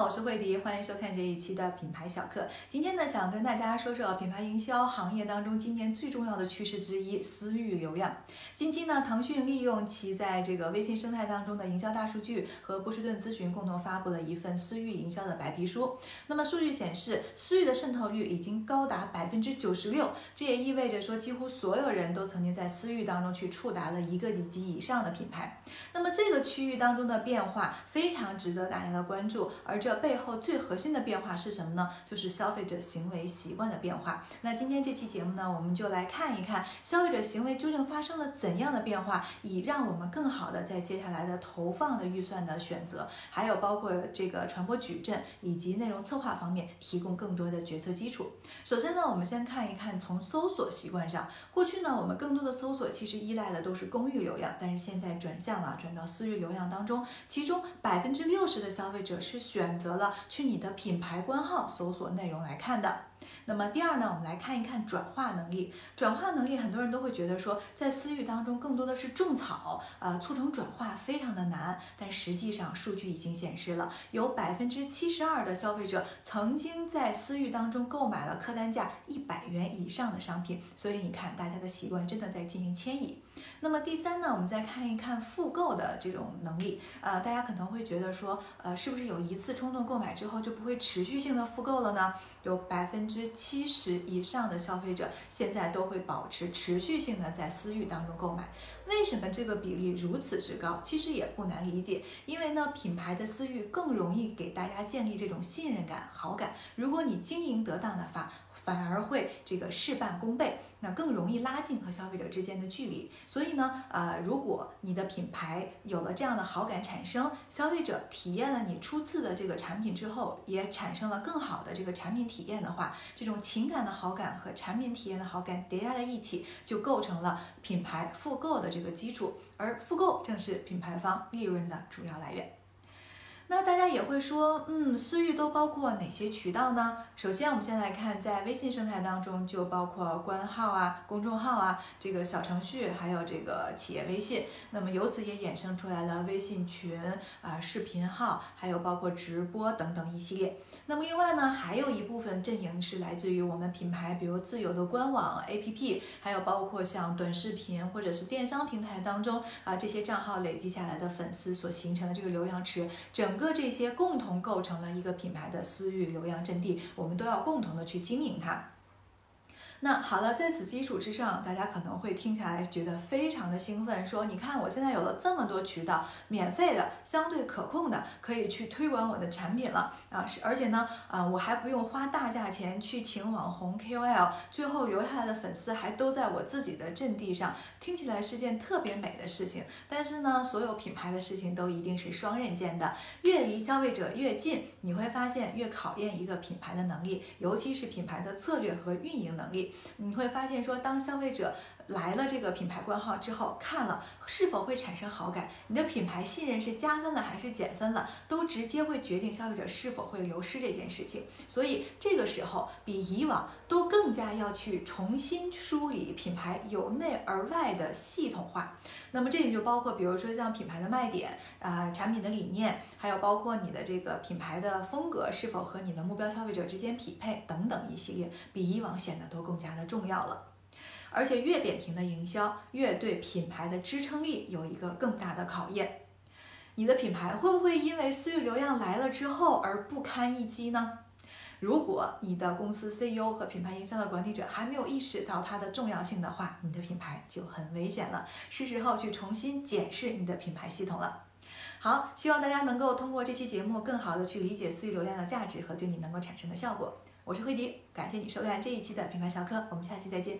好，我是慧迪，欢迎收看这一期的品牌小课。今天呢，想跟大家说说品牌营销行业当中今年最重要的趋势之一——私域流量。近期呢，腾讯利用其在这个微信生态当中的营销大数据和波士顿咨询共同发布了一份私域营销的白皮书。那么数据显示，私域的渗透率已经高达百分之九十六，这也意味着说，几乎所有人都曾经在私域当中去触达了一个以及以上的品牌。那么这个区域当中的变化非常值得大家的关注。而这背后最核心的变化是什么呢？就是消费者行为习惯的变化。那今天这期节目呢，我们就来看一看消费者行为究竟发生了怎样的变化，以让我们更好的在接下来的投放的预算的选择，还有包括这个传播矩阵以及内容策划方面提供更多的决策基础。首先呢，我们先看一看从搜索习惯上，过去呢，我们更多的搜索其实依赖的都是公域流量，但是现在转向了，转到私域流量当中，其中百分之六十的消费者是。选择了去你的品牌官号搜索内容来看的。那么第二呢，我们来看一看转化能力。转化能力，很多人都会觉得说，在私域当中更多的是种草，呃，促成转化非常的难。但实际上，数据已经显示了，有百分之七十二的消费者曾经在私域当中购买了客单价一百元以上的商品。所以你看，大家的习惯真的在进行迁移。那么第三呢，我们再看一看复购的这种能力。呃，大家可能会觉得说，呃，是不是有一次冲动购买之后就不会持续性的复购了呢？有百分之七十以上的消费者现在都会保持持续性的在私域当中购买。为什么这个比例如此之高？其实也不难理解，因为呢，品牌的私域更容易给大家建立这种信任感、好感。如果你经营得当的话，反而会这个事半功倍，那更容易拉近和消费者之间的距离。所以呢，呃，如果你的品牌有了这样的好感产生，消费者体验了你初次的这个产品之后，也产生了更好的这个产品体验的话，这种情感的好感和产品体验的好感叠加在一起，就构成了品牌复购的这个基础。而复购正是品牌方利润的主要来源。那大家也会说，嗯，私域都包括哪些渠道呢？首先，我们先来看，在微信生态当中，就包括官号啊、公众号啊、这个小程序，还有这个企业微信。那么由此也衍生出来了微信群啊、视频号，还有包括直播等等一系列。那么另外呢，还有一部分阵营是来自于我们品牌，比如自有的官网、APP，还有包括像短视频或者是电商平台当中啊这些账号累积下来的粉丝所形成的这个流量池，整。个这些共同构成了一个品牌的私域流量阵地，我们都要共同的去经营它。那好了，在此基础之上，大家可能会听起来觉得非常的兴奋，说你看我现在有了这么多渠道，免费的、相对可控的，可以去推广我的产品了啊！是而且呢，啊我还不用花大价钱去请网红 KOL，最后留下来的粉丝还都在我自己的阵地上，听起来是件特别美的事情。但是呢，所有品牌的事情都一定是双刃剑的，越离消费者越近，你会发现越考验一个品牌的能力，尤其是品牌的策略和运营能力。你会发现，说当消费者来了这个品牌官号之后，看了是否会产生好感，你的品牌信任是加分了还是减分了，都直接会决定消费者是否会流失这件事情。所以这个时候比以往都更加要去重新梳理品牌由内而外的系统化。那么这里就包括，比如说像品牌的卖点啊、产品的理念，还有包括你的这个品牌的风格是否和你的目标消费者之间匹配等等一系列，比以往显得都更加的重要了。而且越扁平的营销，越对品牌的支撑力有一个更大的考验。你的品牌会不会因为私域流量来了之后而不堪一击呢？如果你的公司 CEO 和品牌营销的管理者还没有意识到它的重要性的话，你的品牌就很危险了，是时候去重新检视你的品牌系统了。好，希望大家能够通过这期节目更好的去理解私域流量的价值和对你能够产生的效果。我是慧迪，感谢你收看这一期的品牌小课，我们下期再见。